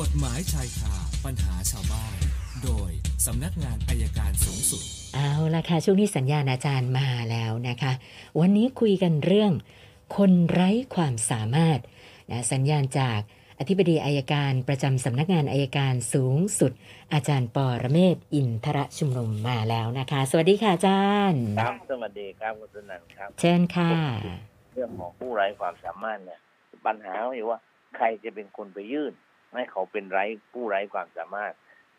กฎหมายชายคาปัญหาชาวบ้าน โดยสำนักงานอายการสูงสุด เอาละค่ะ ช่วงนี้สัญญาณอาจารย์มาแล้วนะคะ วันนี้คุยกันเรื่อง คนไร้ความสามารถนะสัญญาณจากอธิบดีอายการประจำสำนักงานอายการสูงสุด อาจารย์ปอระเมศวร์อินทรชุมนุมมาแล้วนะคะ สวัสดีค่ะอาจารย์ ครับสวัสดีครับคุณสนันท์ครับ เชิญค่ะ เรื่องของผู้ไร้ความสามารถเนี่ยปัญหาอยู่ว่าใครจะเป็นคนไปยื่น ให้เขาเป็นไร้ผู้ไร้ความสามารถ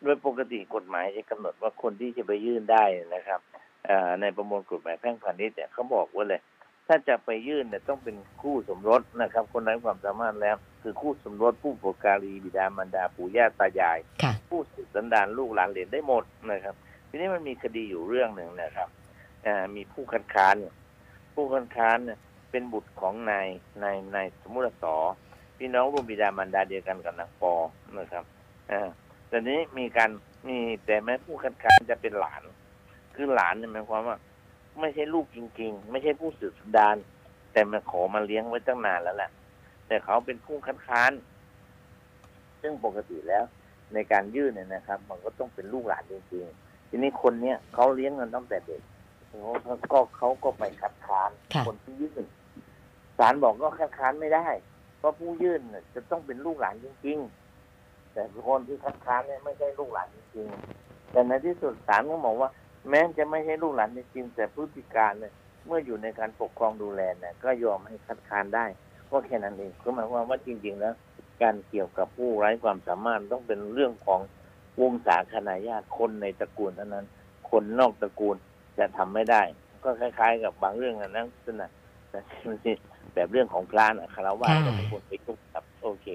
โดยปกติกฎหมายจะกำหนดว่าคนที่จะไปยื่นได้นะครับเอ่อในประมวลกฎหมายแพ่งพาณิชย์เนี่ยเขาบอกไว่าเลย ถ้าจะไปยื่นเนี่ยต้องเป็นคู่สมรสนะครับ คนไร้ความสามารถแล้ว คือคู่สมรสผู้ปกการีบิดามารดาปู่ย่าตายายค่ะผู้สืบสันดานลูกหลานเหลนได้หมดนะครับ ทีนี้มันมีคดีอยู่เรื่องหนึ่งนะครับอ่ามีผู้คัดค้านเนี่ยผู้คัดค้านเนี่ยเป็นบุตรของนายนายนายสมุทรสอ พี่น้องร่วมบิดามารดาเดียวกันกับนางปอนะครับอ่าแต่นี้มีการมีแต่แม้ผู้คัดค้านจะเป็นหลาน คือหลานเนี่ยหมายความว่า ไม่ใช่ลูกจริง ๆ ไม่ใช่ผู้สืบสันดาน แต่มาขอมาเลี้ยงไว้ตั้งนานแล้วแหละแต่เขาเป็นผู้คัดค้าน ซึ่งปกติแล้ว ในการยื่นเนี่ยนะครับ มันก็ต้องเป็นลูกหลานจริงๆทีนี้คนเนี้ยเขาเลี้ยงกันตั้งแต่เด็กเขาก็เขาก็ไปคัดค้านค่ะคนที่ยื่นศาลบอกก็คัดค้านไม่ได้เพ ราะผู้ยื่นจะต้องเป็นลูกหลานจริง ๆ แต่คนที่คัดค้านเนี่ยไม่ใช่ลูกหลานจริงๆแต่ในที่สุดศาลก็บอกว่า แม้จะไม่ใช่ลูกหลานจริงแต่พฤติการเนี่ยเมื่ออยู่ในการปกครองดูแลเนี่ยก็ยอมให้คัดค้านได้ก็แค่นั้นเองคือหมายความว่าจริง ๆ แล้ว การเกี่ยวกับผู้ไร้ความสามารถต้องเป็นเรื่องของวงศาคณาญาติคนในตระกูลเท่านั้น คนนอกตระกูลจะทำไม่ได้ ก็คล้าย ๆ กับบางเรื่องนะนั่นนะแต่ แบบเรื่องของพระนะคารวะค่ะก็เป็นคนไปยุ่งกับโอเค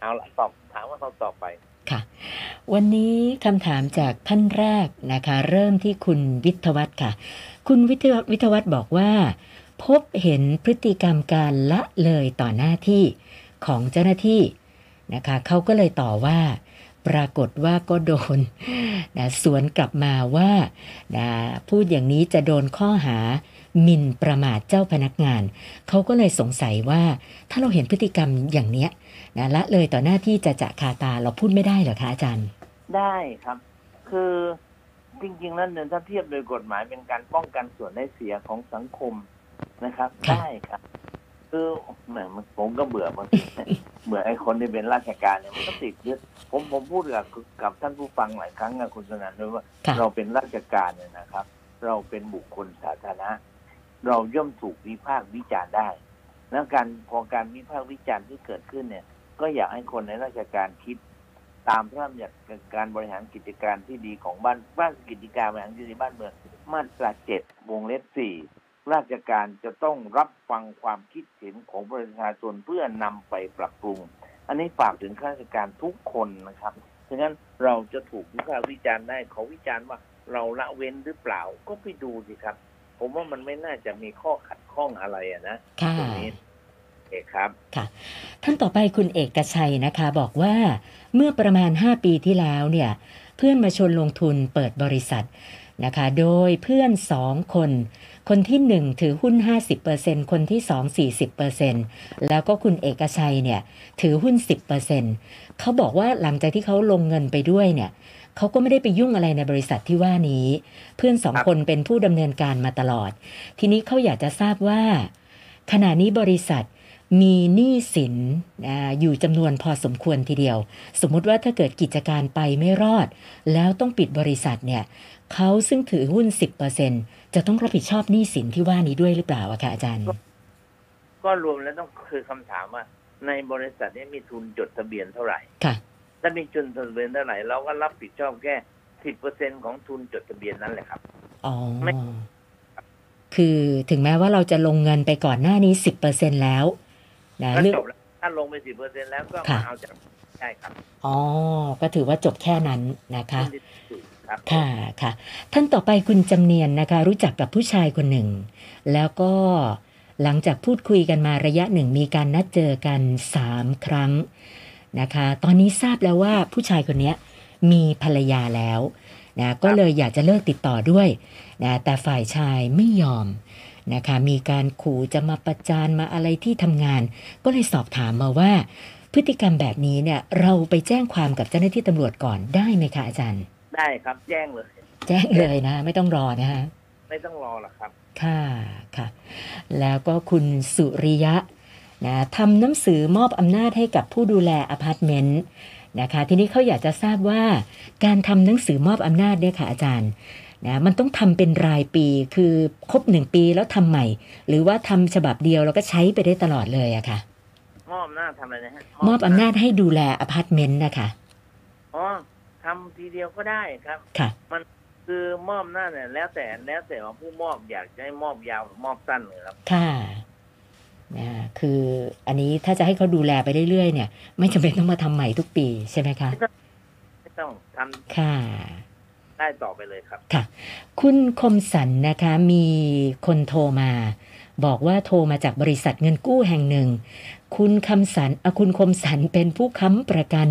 เอาละตอบถามว่าเขาตอบไป ค่ะ วันนี้คำถามจากท่านแรกนะคะ เริ่มที่คุณวิทยวัฒน์ค่ะ คุณวิทยวิทยวัฒน์บอกว่า พบเห็นพฤติกรรมการละเลยต่อหน้าที่ของเจ้าหน้าที่นะคะเขาก็เลยต่อว่า ปรากฏว่าก็โดนนะสวนกลับมาว่านะพูดอย่างนี้จะโดนข้อหาห มิ่นประมาทเจ้าพนักงาน เขาก็เลยสงสัยว่า ถ้าเราเห็นพฤติกรรมอย่างเนี้ยนะละเลยต่อหน้าที่จะจะคาตาเราพูดไม่ได้เหรอคะอาจารย์ ได้ครับ คือจริงๆแล้วเนี่ยถ้าเทียบโดยกฎหมายเป็นการป้องกันส่วนได้เสียของสังคมนะครับค่ะได้ครับ คือแหมมันผมก็เบื่อบางทีเบื่อไอ้คนที่เป็นราชการเนี่ยมันก็ติดยึดผมผมพูดกับกับท่านผู้ฟังหลายครั้งนะคุณสนั่นด้วยว่าค่ะเราเป็นราชการเนี่ยนะครับ เราเป็นบุคคลสาธารณะ เราย่อมถูกวิพากษ์วิจารณ์ได้ แล้วการพอการวิพากษ์วิจารณ์ที่เกิดขึ้นเนี่ย ก็อยากให้คนในราชการคิด ตามพระราชบัญญัติการบริหารกิจการที่ดีของบ้านบ้านกิจการบริหารที่ดีบ้านเมืองมาตราเจ็ดวงเล็บสี่ราชการจะต้องรับฟังความคิดเห็นของประชาชนเพื่อนำไปปรับปรุง อันนี้ฝากถึงข้าราชการทุกคนนะครับฉะนั้นเราจะถูกวิพากษ์วิจารณ์ได้เขาวิจารณ์ว่าเราละเว้นหรือเปล่าก็ไปดูสิครับ ผมว่ามันไม่น่าจะมีข้อขัดข้องอะไรอะนะค่ะตรงนี้โอเคครับท่านต่อไปคุณเอกชัยนะคะ บอกว่าเมื่อประมาณ 5 ปีที่แล้วเนี่ย เพื่อนมาชวนลงทุนเปิดบริษัทนะคะ โดยเพื่อน 2 คน คนที่ 1 ถือหุ้น 50%คนที่ 2 40%แล้วก็คุณเอกชัยเนี่ย ถือหุ้น 10%เขาบอกว่าหลังจากที่เขาลงเงินไปด้วยเนี่ย เขาก็ไม่ได้ไปยุ่งอะไรในบริษัทที่ว่านี้ เพื่อนสองครับคนเป็นผู้ดำเนินการมาตลอด ทีนี้เขาอยากจะทราบว่า ขณะนี้บริษัทมีหนี้สินอ่าอยู่จำนวนพอสมควรทีเดียว สมมุติว่าถ้าเกิดกิจการไปไม่รอด แล้วต้องปิดบริษัทเนี่ยเขาซึ่งถือหุ้น 10%จะต้องรับผิดชอบหนี้สินที่ว่านี้ด้วยหรือเปล่าอะคะอาจารย์ ก็รวมแล้วต้องคือคำถามว่า ในบริษัทนี้มีทุนจดทะเบียนเท่าไหร่ค่ะ ถ้ามีทุนจดทะเบียนเท่าไหร่เราก็รับผิดชอบแค่สิบเปอร์เซ็นของทุนจดทะเบียนนั่นแหละครับอ๋อไม่คือถึงแม้ว่าเราจะลงเงินไปก่อนหน้านี้10%แล้วนะก็เรื่องจบแล้วถ้าลงไปสิบเปอร์เซ็นแล้วก็ค่ะมาเอาจากใช่ครับอ๋อก็ถือว่าจบแค่นั้นนะคะทุนที่ถูกครับค่ะค่ะ ท่านต่อไปคุณจำเนียนนะคะ รู้จักกับผู้ชายคนหนึ่ง แล้วก็หลังจากพูดคุยกันมาระยะหนึ่งมีการนัดเจอกันสามครั้ง นะคะ ตอนนี้ทราบแล้วว่าผู้ชายคนเนี้ยมีภรรยาแล้วนะก็เลยอยากจะเลิกติดต่อด้วยนะแต่ฝ่ายชายไม่ยอมนะคะมีการขู่จะมาประจานมาอะไรที่ทำงาน ก็เลยสอบถามมาว่า พฤติกรรมแบบนี้เนี่ยเราไปแจ้งความกับเจ้าหน้าที่ตำรวจก่อนได้ไหมคะอาจารย์ ได้ครับแจ้งเลย แจ้งเลยนะ ไม่ต้องรอนะฮะไม่ต้องรอหรอกครับ ค่ะค่ะ แล้วก็คุณสุริยะ นะทำหนังสือมอบอำนาจให้กับผู้ดูแลอพาร์ตเมนต์นะคะทีนี้เขาอยากจะทราบว่าการทำหนังสือมอบอำนาจเนี่ยค่ะอาจารย์นะมันต้องทำเป็นรายปีคือครบหนึ่งปีแล้วทำใหม่ หรือว่าทำฉบับเดียวแล้วก็ใช้ไปได้ตลอดเลยอะค่ะ มอบอำนาจทำอะไรนะฮะมอบอำนาจให้ดูแลอพาร์ตเมนต์นะคะอ๋อทำทีเดียวก็ได้ครับค่ะคือมอบอำนาจเนี่ยแล้วแต่แล้วแต่ว่าผู้มอบอยากจะให้มอบยาวหรือมอบสั้นเลยครับ ค่ะ นะคืออันนี้ถ้าจะให้เขาดูแลไปเรื่อยๆเนี่ย ไม่จำเป็นต้องมาทำใหม่ทุกปีใช่ไหมคะ ไม่ต้องทำค่ะได้ต่อไปเลยครับ คุณคมสันนะคะมีคนโทรมา บอกว่าโทรมาจากบริษัทเงินกู้แห่งหนึ่ง คุณคำสันเอ่อคุณคมสันเป็นผู้ค้ำประกัน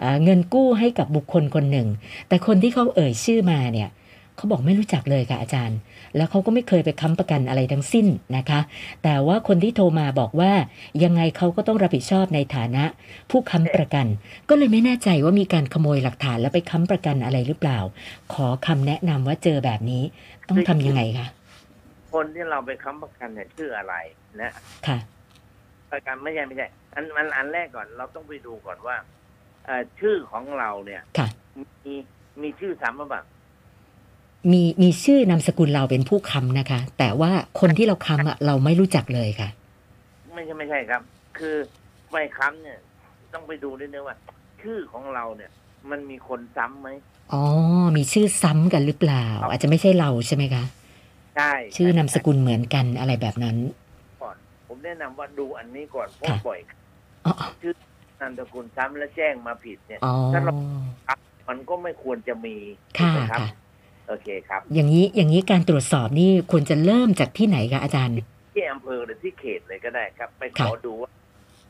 เอ่อเงินกู้ให้กับบุคคลคนหนึ่ง แต่คนที่เขาเอ่ยชื่อมาเนี่ยเขาบอกไม่รู้จักเลยค่ะอาจารย์ แล้วเขาก็ไม่เคยไปค้ำประกันอะไรทั้งสิ้นนะคะ แต่ว่าคนที่โทรมาบอกว่ายังไงเขาก็ต้องรับผิดชอบในฐานะ ผู้ค้ำประกัน ก็เลยไม่แน่ใจว่ามีการขโมยหลักฐานแล้วไปค้ำประกันอะไรหรือเปล่า ขอคำแนะนำว่าเจอแบบนี้ต้องทำยังไงคะคนที่เราไปค้ำประกันเนี่ยชื่ออะไรนะค่ะ ประกันไม่ใช่ไม่ใช่อันอันอันแรกก่อนเราต้องไปดูก่อนว่าเอ่อชื่อของเราเนี่ยค่ะมีมีชื่อซ้ำหรือเปล่า มีมีชื่อนามสกุลเราเป็นผู้ค้ำนะคะ แต่ว่าคนที่เราค้ำอะเราไม่รู้จักเลยค่ะ ไม่ใช่ไม่ใช่ครับ คือไปค้ำเนี่ย ต้องไปดูด้วยนะว่า ชื่อของเราเนี่ย มันมีคนซ้ำไหมอ๋อ มีชื่อซ้ำกันหรือเปล่า อาจจะไม่ใช่เราใช่ไหมคะใช่ชื่อนามสกุลเหมือนกันอะไรแบบนั้นก่อนผมแนะนำว่าดูอันนี้ก่อนเพราะค่ะบ่อยอ๋อนามสกุลซ้ำและแจ้งมาผิดเนี่ยอ๋อถ้าเรามันก็ไม่ควรจะมีค่ะ ถูกไหมรับค่ะโอเคครับ อย่างนี้อย่างนี้การตรวจสอบนี่ควรจะเริ่มจากที่ไหนคะอาจารย์ ที่อำเภอหรือที่เขตเลยก็ได้ครับ ไปขค่ะอดูว่า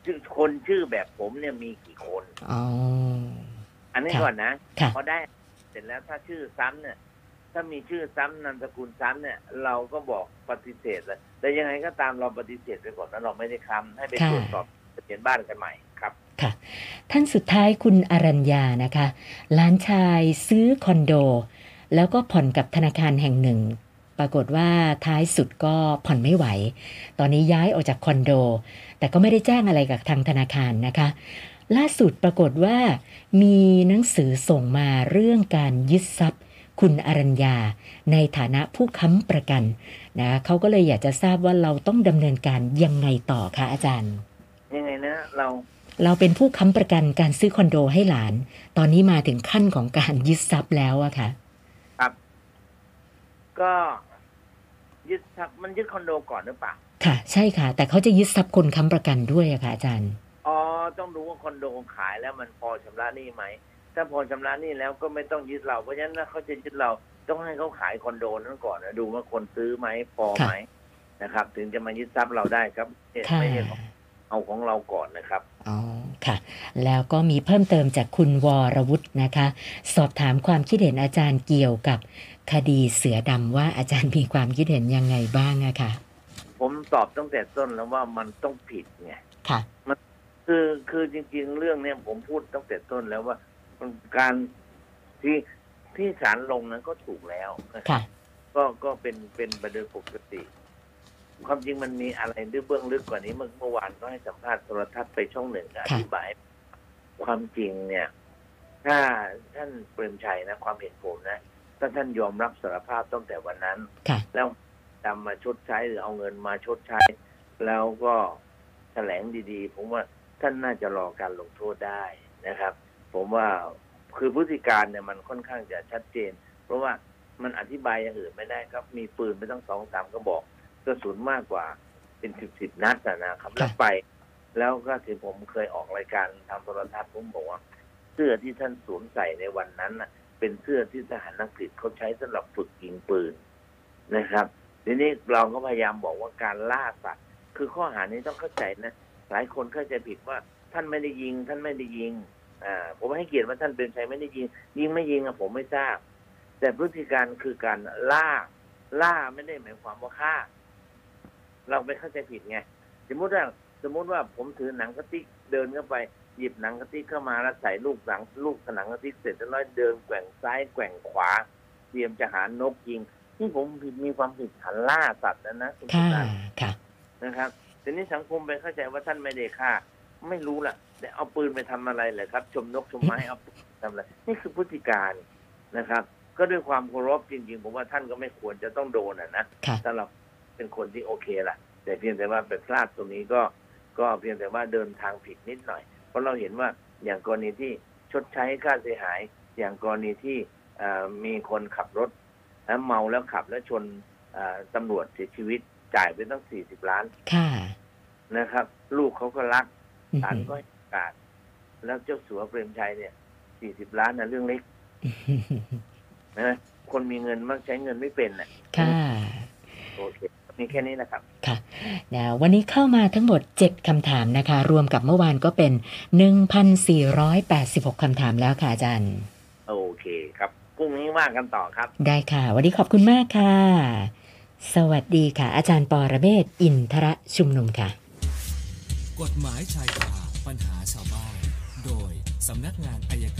ชื่อคนชื่อแบบผมเนี่ยมีกี่คนอ๋ออันนี้ค่ะก่อนนะค่ะพอได้ เสร็จแล้วถ้าชื่อซ้ำเนี่ย ถ้ามีชื่อซ้ำนามสกุลซ้ำเนี่ย เราก็บอกปฏิเสธเลยแต่ยังไงก็ตามเราปฏิเสธไปก่อนนะเราไม่ได้ค้ำให้ไปค่ะตรวจสอบทะเบียนบ้านกันใหม่ครับค่ะ ท่านสุดท้ายคุณอรัญญานะคะหลานชายซื้อคอนโด แล้วก็ผ่อนกับธนาคารแห่งหนึ่ง ปรากฏว่าท้ายสุดก็ผ่อนไม่ไหว ตอนนี้ย้ายออกจากคอนโด แต่ก็ไม่ได้แจ้งอะไรกับทางธนาคารนะคะ ล่าสุดปรากฏว่า มีหนังสือส่งมาเรื่องการยึดทรัพย์ คุณอรัญญา ในฐานะผู้ค้ำประกันนะเขาก็เลยอยากจะทราบว่าเราต้องดำเนินการยังไงต่อคะอาจารย์ยังไงนะเราเราเป็นผู้ค้ำประกันการซื้อคอนโดให้หลาน ตอนนี้มาถึงขั้นของการยึดทรัพย์แล้วอะค่ะ ก็ยึดทรัพย์มันยึดคอนโดก่อนหรือเปล่าค่ะ ใช่ค่ะ แต่เขาจะยึดทรัพย์คนค้ำประกันด้วยอะค่ะอาจารย์อ๋อต้องดูว่าคอนโดขายแล้วมันพอชำระหนี้ไหมถ้าพอชำระหนี้แล้วก็ไม่ต้องยึดเราเพราะฉะนั้นถ้าเขาจะยึดเราต้องให้เขาขายคอนโดนั้นก่อนนะดูว่าคนซื้อไหมพอไหมนะครับ ถึงจะมายึดทรัพย์เราได้ครับค่ะไม่ใช่ของเอาของเราก่อนนะครับอ๋อ ค่ะ แล้วก็มีเพิ่มเติมจากคุณวรวุฒินะคะ สอบถามความคิดเห็นอาจารย์เกี่ยวกับคดีเสือดำว่าอาจารย์มีความคิดเห็นยังไงบ้างอะค่ะ ผมตอบตั้งแต่ต้นแล้วว่ามันต้องผิดไงค่ะคือคือจริง ๆ เรื่องเนี้ยผมพูดตั้งแต่ต้นแล้วว่ามันการที่ที่ศาลลงนั้นก็ถูกแล้วนะครับค่ะ ก็ก็เป็นเป็นประเด็นปกติ ความจริงมันมีอะไรด้วยเบื้องลึกกว่านี้เมื่อเมื่อวานก็ให้สัมภาษณ์โทรทัศน์ไปช่องหนึ่งอธิบาย ความจริงเนี่ย ถ้าท่านเปรมชัยนะ ความเห็นผมนะถ้าท่านยอมรับสารภาพตั้งแต่วันนั้นค่ะแล้วนำมาชดใช้หรือเอาเงินมาชดใช้ แล้วก็แถลงดีๆ ผมว่าท่านน่าจะรอการลงโทษได้นะครับ ผมว่าคือพฤติการเนี่ยมันค่อนข้างจะชัดเจน เพราะว่ามันอธิบายอย่างอื่นไม่ได้ครับ มีปืนไม่ต้องสองสามก็บอก กระสุนมากกว่าเป็นสิบสิบนัดอะนะครับแล้วไป แล้วก็ที่ผมเคยออกรายการทางโทรทัศน์ผมบอกว่า เสื้อที่ท่านสวมใส่ในวันนั้นน่ะเป็นเสื้อที่ทหารอังกฤษเขาใช้สำหรับฝึกยิงปืนนะครับทีนี้เราก็พยายามบอกว่าการล่าสัตว์คือข้อหานี้ต้องเข้าใจนะหลายคนเข้าใจผิดว่าท่านไม่ได้ยิง ท่านไม่ได้ยิงอ่าผมให้เกียรติว่าท่านเป็นใครไม่ได้ยิง ยิงไม่ยิงอะผมไม่ทราบ แต่พฤติการคือการล่าล่าไม่ได้หมายความว่าฆ่า เราไปเข้าใจผิดไงสมมติว่าสมมุติว่าผมถือหนังกระติกเดินเข้าไปหยิบหนังกระติกเข้ามาแล้วใส่ลูกหนังลูกหนังกระติกเสร็จแล้วเดินแกว่งซ้ายแกว่งขวา เตรียมจะหานกยิงนี่ผมผิดมีความผิดฐานล่าสัตว์นะนะคุณค่ะสุนันท์ค่ะนะครับทีนี้สังคมไปเข้าใจว่าท่านไม่ได้ฆ่า ไม่รู้ละแต่เอาปืนไปทำอะไรเลยครับ ชมนกชมไม้เอาปืนไปทำอะไรนี่คือพฤติการนะครับ ก็ด้วยความเคารพจริงๆผมว่าท่านก็ไม่ควรจะต้องโดนอะนะค่ะถ้าเรา เป็นคนที่โอเคล่ะแต่เพียงแต่ว่าไปพลาดตรงนี้ก็ก็เพียงแต่ว่าเดินทางผิดนิดหน่อย เพราะเราเห็นว่าอย่างกรณีที่ชดใช้ค่าเสียหาย อย่างกรณีที่เอ่อมีคนขับรถแล้วเมาแล้วขับแล้วชนเอ่อตำรวจเสียชีวิตจ่ายไปตั้งสี่สิบล้านค่ะนะครับ ลูกเขาก็รักอือศาลหือก็ให้โอกาสแล้วเจ้าสัวเปรมชัยเนี่ยสี่สิบล้านนะเรื่องเล็กนะคนมีเงินมักใช้เงินไม่เป็นน่ะค่ะโอเค มีแค่นี้นะครับนะวันนี้เข้ามาทั้งหมด 7คำถามนะคะ รวมกับเมื่อวานก็เป็น 1,486คำถามแล้วค่ะอาจารย์ โอเคครับพรุ่งนี้ว่ากันต่อครับ ได้ค่ะ วันนี้ขอบคุณมากค่ะ สวัสดีค่ะ อาจารย์ปอระเมศวร์อินทระชุมนุมค่ะ กฎหมายชายคาปัญหาชาวบ้านโดยสำนักงานอายการ